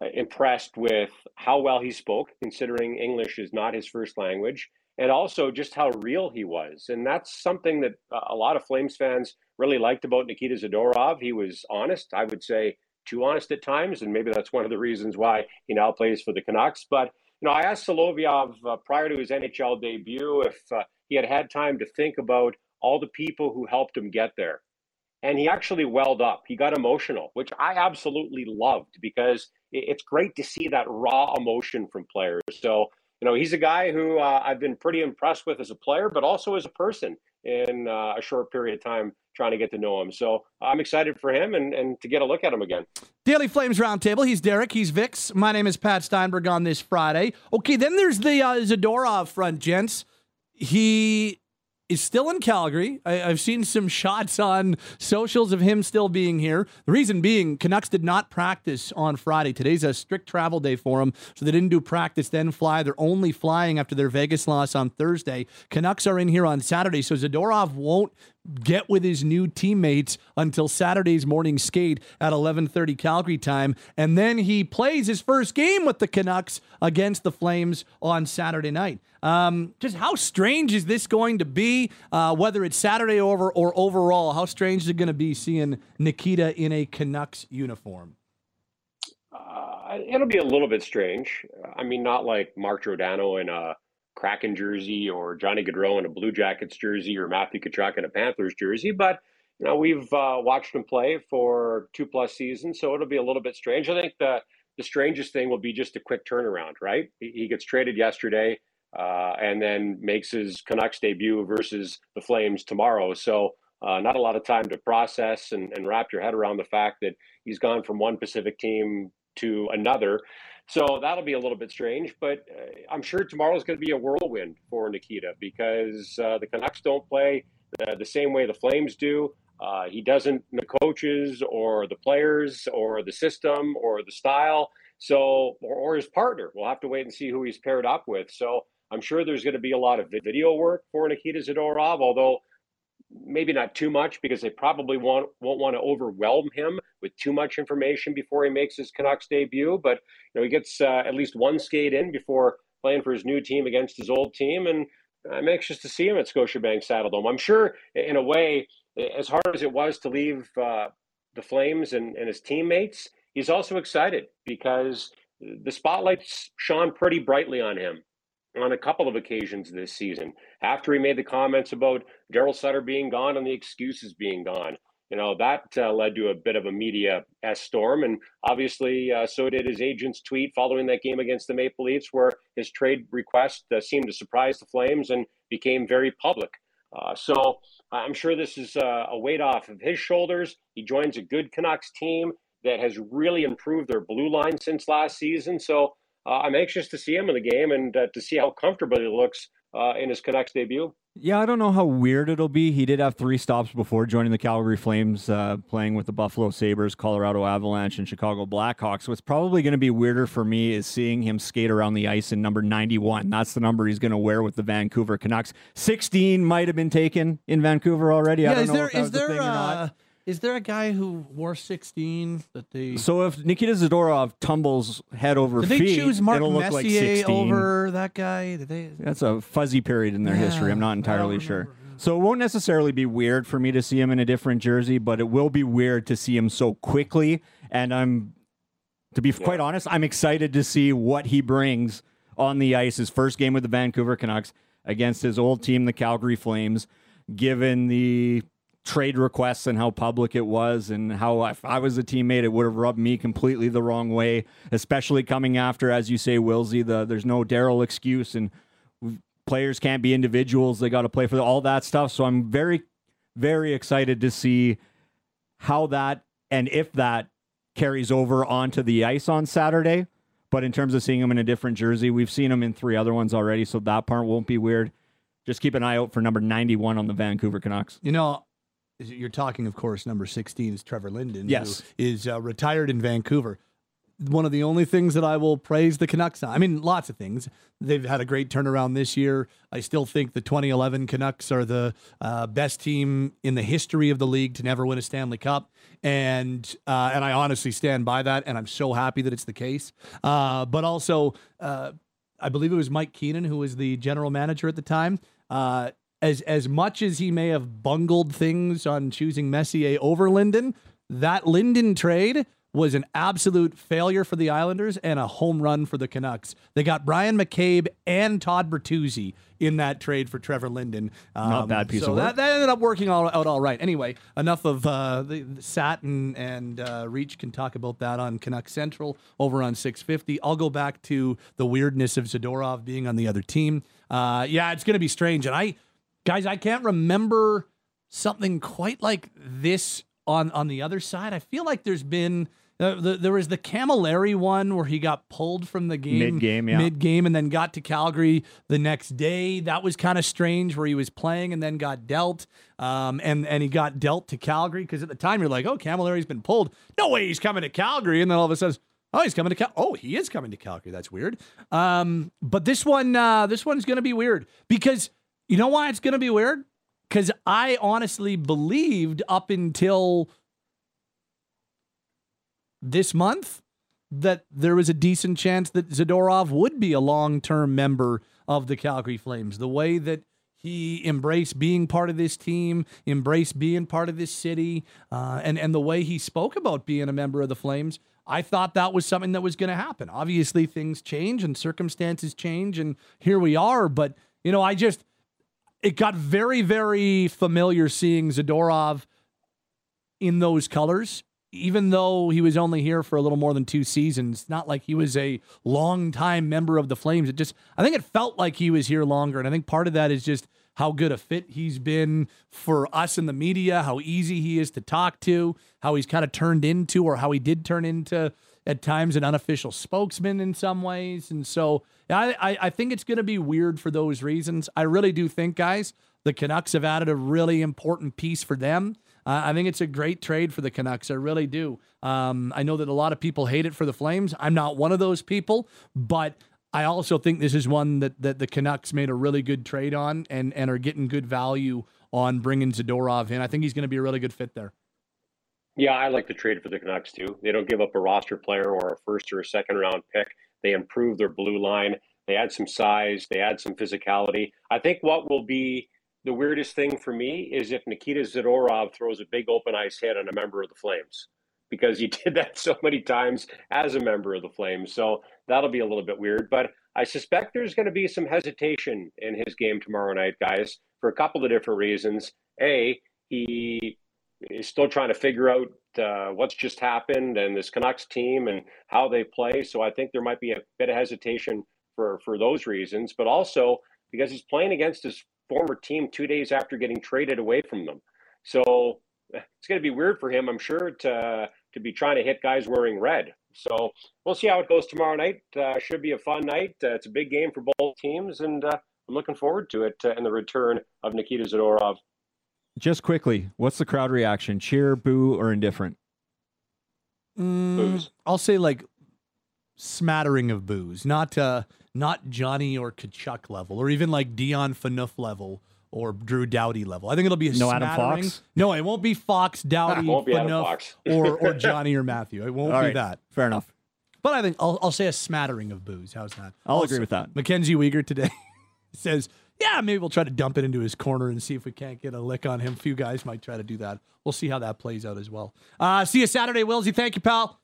Speaker 15: uh, impressed with how well he spoke, considering English is not his first language, and also just how real he was. And that's something that a lot of Flames fans really liked about Nikita Zadorov. He was honest. I would say too honest at times, and maybe that's one of the reasons why he now plays for the Canucks. But you know, I asked Solovyov uh, prior to his NHL debut if uh, he had had time to think about all the people who helped him get there. And he actually welled up. He got emotional, which I absolutely loved because it's great to see that raw emotion from players. So, you know, he's a guy who uh, I've been pretty impressed with as a player, but also as a person in uh, a short period of time trying to get to know him. So I'm excited for him and, and to get a look at him again.
Speaker 4: Daily Flames Roundtable. He's Derek. He's Vix. My name is Pat Steinberg on this Friday. Okay, then there's the uh, Zadorov front, gents. He is still in Calgary. I, I've seen some shots on socials of him still being here. The reason being, Canucks did not practice on Friday. Today's a strict travel day for them, so they didn't do practice, then fly. They're only flying after their Vegas loss on Thursday. Canucks are in here on Saturday, so Zadorov won't get with his new teammates until Saturday's morning skate at 11:30 Calgary time and then he plays his first game with the Canucks against the Flames on Saturday night. Um, just how strange is this going to be uh, whether it's Saturday over or overall how strange is it going to be seeing Nikita in a Canucks uniform?
Speaker 15: Uh, it'll be a little bit strange. I mean, not like Mark Giordano in a Kraken jersey or Johnny Gaudreau in a Blue Jackets jersey or Matthew Tkachuk in a Panthers jersey, but you know we've uh, watched him play for two plus seasons, so it'll be a little bit strange. I think the the strangest thing will be just a quick turnaround. Right, he, gets traded yesterday, uh, and then makes his Canucks debut versus the Flames tomorrow. So. Uh, not a lot of time to process and, and wrap your head around the fact that he's gone from one Pacific team to another. So that'll be a little bit strange, but uh, I'm sure tomorrow's going to be a whirlwind for Nikita because uh, the Canucks don't play uh, the same way the Flames do. Uh, he doesn't the coaches or the players or the system or the style. So or, or his partner. We'll have to wait and see who he's paired up with. So I'm sure there's going to be a lot of video work for Nikita Zadorov, although maybe not too much because they probably won't won't want to overwhelm him with too much information before he makes his Canucks debut. But you know, he gets uh, at least one skate in before playing for his new team against his old team, and I'm anxious to see him at Scotiabank Saddledome. I'm sure, in a way, as hard as it was to leave uh, the Flames and, and his teammates, he's also excited because the spotlight's shone pretty brightly on him on a couple of occasions this season. After he made the comments about Daryl Sutter being gone and the excuses being gone, you know that uh, led to a bit of a media s storm, and obviously uh, so did his agent's tweet following that game against the Maple Leafs, where his trade request uh, seemed to surprise the Flames and became very public. Uh, so I'm sure this is a weight off of his shoulders. He joins a good Canucks team that has really improved their blue line since last season. So uh, I'm anxious to see him in the game and uh, to see how comfortable he looks uh, in his Canucks debut.
Speaker 5: Yeah, I don't know how weird it'll be. He did have three stops before joining the Calgary Flames, uh, playing with the Buffalo Sabres, Colorado Avalanche, and Chicago Blackhawks. What's probably going to be weirder for me is seeing him skate around the ice in number 91. That's the number he's going to wear with the Vancouver Canucks. 16 might have been taken in Vancouver already. I
Speaker 4: Yeah,
Speaker 5: don't
Speaker 4: is
Speaker 5: know
Speaker 4: there
Speaker 5: if that
Speaker 4: is
Speaker 5: was the
Speaker 4: there
Speaker 5: thing or not.
Speaker 4: uh, is there a guy who wore 16 that they
Speaker 5: So if Nikita Zadorov tumbles head over
Speaker 4: Did they choose Mark
Speaker 5: it'll look like
Speaker 4: Messier
Speaker 5: 16.
Speaker 4: over that guy? Did they
Speaker 5: That's a fuzzy period in their
Speaker 4: Yeah,
Speaker 5: history. I'm not
Speaker 4: don't
Speaker 5: entirely sure. So it won't necessarily be weird for me to see him in a different jersey, but it will be weird to see him so quickly. And I'm, to be quite honest, I'm excited to see what he brings on the ice. His first game with the Vancouver Canucks against his old team, the Calgary Flames, given the trade requests and how public it was and how if I was a teammate, it would have rubbed me completely the wrong way, especially coming after, as you say, Wilsey, the there's no Daryl excuse and players can't be individuals. They got to play for all that stuff. So I'm very, very excited to see how that and if that carries over onto the ice on Saturday. But in terms of seeing him in a different jersey, we've seen him in three other ones already, so that part won't be weird. Just keep an eye out for number 91 on the Vancouver Canucks.
Speaker 4: You know, you're talking, of course, number 16 is Trevor Linden,
Speaker 5: Yes.
Speaker 4: who is uh, retired in Vancouver. One of the only things that I will praise the Canucks on, I mean, lots of things. They've had a great turnaround this year. I still think the 2011 Canucks are the uh, best team in the history of the league to never win a Stanley Cup, and uh, and I honestly stand by that, and I'm so happy that it's the case. Uh, but also, uh, I believe it was Mike Keenan who was the general manager at the time. Uh, as as much as he may have bungled things on choosing Messier over Linden, that Linden trade was an absolute failure for the Islanders and a home run for the Canucks. They got Brian McCabe and Todd Bertuzzi in that trade for Trevor Linden.
Speaker 5: Not a bad piece
Speaker 4: so
Speaker 5: of
Speaker 4: that,
Speaker 5: work.
Speaker 4: that ended up working all, out all right. Anyway, enough of uh, the, the Sat and, and uh, Reach can talk about that on Canuck Central over on 650. I'll go back to the weirdness of Zadorov being on the other team. Uh, yeah, it's going to be strange. And I, guys, I can't remember something quite like this on on the other side. I feel like there's been uh, the, there was the Cammalleri one where he got pulled from the game
Speaker 5: Mid-game, yeah.
Speaker 4: mid game and then got to Calgary the next day. That was kind of strange where he was playing and then got dealt. Um, and and he got dealt to Calgary because at the time you're like, oh, Cammalleri's been pulled. No way he's coming to Calgary. And then all of a sudden. Oh, he's coming to Cal. Oh, he is coming to Calgary. That's weird. Um, but this one, uh, this one's going to be weird because you know why it's going to be weird? Because I honestly believed up until this month that there was a decent chance that Zadorov would be a long term member of the Calgary Flames. The way that he embraced being part of this team, embraced being part of this city, uh, and, and the way he spoke about being a member of the Flames, I thought that was something that was going to happen. Obviously, things change and circumstances change, and here we are. But, you know, I just, it got very, very familiar seeing Zadorov in those colors even though he was only here for a little more than two seasons, not like he was a long time member of the Flames. It just, I think it felt like he was here longer. And I think part of that is just how good a fit he's been for us in the media, how easy he is to talk to, how he's kind of turned into, or how he did turn into at times an unofficial spokesman in some ways. And so I, I, I think it's going to be weird for those reasons. I really do think, guys, the Canucks have added a really important piece for them. Uh, I think it's a great trade for the Canucks. I really do. Um, I know that a lot of people hate it for the Flames. I'm not one of those people, but I also think this is one that, that the Canucks made a really good trade on and, and are getting good value on bringing Zadorov in. I think he's going to be a really good fit there.
Speaker 15: Yeah, I like the trade for the Canucks too. They don't give up a roster player or a first or a second round pick. They improve their blue line. They add some size. They add some physicality. I think what will be the weirdest thing for me is if Nikita Zadorov throws a big open ice hit on a member of the Flames because he *laughs* did that so many times as a member of the Flames. So that'll be a little bit weird. But I suspect there's going to be some hesitation in his game tomorrow night, guys, for a couple of different reasons. A, he is still trying to figure out uh, what's just happened and this Canucks team and how they play. So I think there might be a bit of hesitation for for those reasons, but also because he's playing against his former team two days after getting traded away from them. So it's going to be weird for him, I'm sure, to to be trying to hit guys wearing red. So we'll see how it goes tomorrow night. Uh, should be a fun night. Uh, it's a big game for both teams, and uh, I'm looking forward to it uh, and the return of Nikita Zadorov.
Speaker 5: Just quickly, what's the crowd reaction? Cheer, boo, or indifferent?
Speaker 4: Mm, I'll say like smattering of booze, not uh, not Johnny or Tkachuk level, or even like Dion Phaneuf level or Drew Doughty level. I think it'll be a
Speaker 5: No Adam. Fox?
Speaker 4: No, it won't be Fox, Doughty, *laughs*
Speaker 15: Won't be
Speaker 4: Phaneuf,
Speaker 15: Fox.
Speaker 4: or or *laughs* Johnny or Matthew. It won't
Speaker 5: All
Speaker 4: be
Speaker 5: right,
Speaker 4: that.
Speaker 5: Fair enough.
Speaker 4: But I think I'll, I'll say a smattering of booze. How's that?
Speaker 5: I'll
Speaker 4: Also,
Speaker 5: agree with that.
Speaker 4: Mackenzie Weegar today *laughs* says Yeah, maybe we'll try to dump it into his corner and see if we can't get a lick on him. A few guys might try to do that. We'll see how that plays out as well. Uh, see you Saturday, Willsy. Thank you, pal.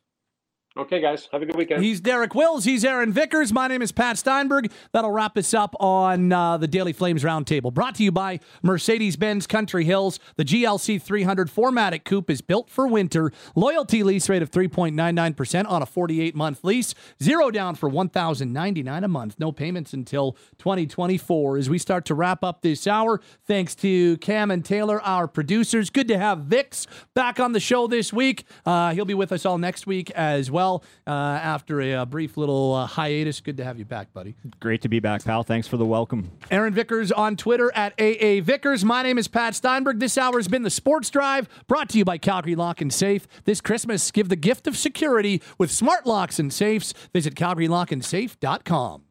Speaker 15: Okay, guys. Have a good weekend.
Speaker 4: He's Derek Wills. He's Aaron Vickers. My name is Pat Steinberg. That'll wrap us up on uh, the Daily Flames Roundtable. Brought to you by Mercedes Benz Country Hills. The GLC 300 4MATIC Coupe is built for winter. Loyalty lease rate of 3.99% on a 48 month lease. Zero down for $1,099 a month. No payments until 2024. As we start to wrap up this hour, thanks to Cam and Taylor, our producers. Good to have Vix back on the show this week. Uh, he'll be with us all next week as well uh, after a, a, brief little uh, hiatus. Good to have you back, buddy.
Speaker 5: Great to be back, pal. Thanks for the welcome.
Speaker 4: Aaron Vickers on Twitter at AA Vickers. My name is Pat Steinberg. This hour has been the Sports Drive, brought to you by Calgary Lock and Safe. This Christmas, give the gift of security with smart locks and safes. Visit CalgaryLockandSafe.com.